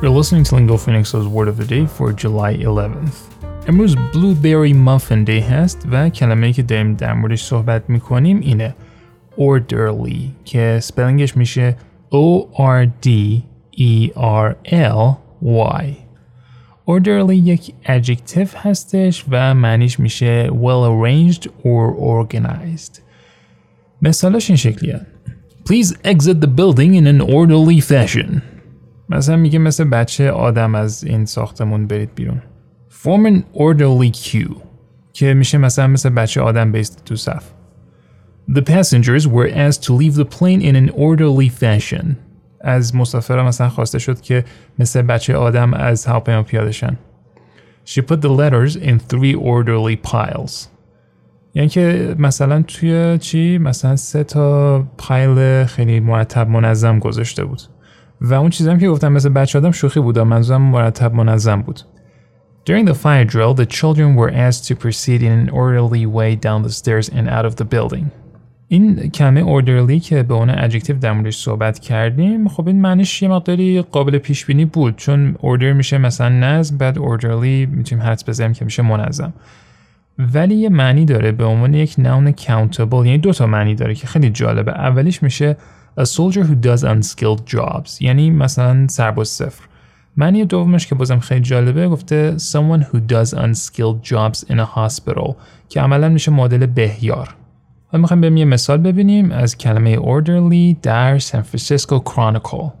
You're listening to Lingo Phoenix's Word of the Day for July 11th. امروز Blueberry Muffin Day هست و کلمه که داریم در موردش صحبت میکنیم اینه orderly که سپلنگش میشه O-R-D-E-R-L-Y orderly یک adjective هستش و معنیش میشه well arranged or organized مثالش این شکلیه Please exit the building in an orderly fashion مثلا میگه مثل بچه آدم از این ساختمون برید بیرون. Form an orderly queue که میشه مثلا مثل بچه آدم بیست تو صف. The passengers were asked to leave the plane in an orderly fashion. از مسافرها مثلا خواسته شد که مثل بچه آدم از هواپیما پیاده شن. She put the letters in three orderly piles. یعنی که مثلا توی چی؟ مثلا سه تا پایل خیلی مرتب منظم گذاشته بود. و اون چیزی که گفتم مثل بچه آدم شوخی بود منظورم مرتب منظم بود. During the fire drill, the children were asked to proceed in an orderly way down the stairs and out of the building. این کلمه orderly که به اون adjective در موردش صحبت کردیم خب این معنیش یه مقداری قابل پیش بینی بود چون order میشه مثلا نظم بعد orderly می‌تونیم حدس بزنیم که میشه منظم. ولی یه معنی داره به عنوان یک noun countable یعنی دو تا معنی داره که خیلی جالبه. اولیش میشه a soldier who does unskilled jobs یعنی مثلا سرباز صفر معنی دومش که بازم خیلی جالبه گفته someone who does unskilled jobs in a hospital که عملا میشه مدل بهیار حالا میخوایم بریم یه مثال ببینیم از کلمه orderly در San Francisco Chronicle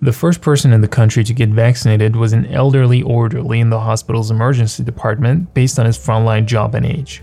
The first person in the country to get vaccinated was an elderly orderly in the hospital's emergency department based on his frontline job and age.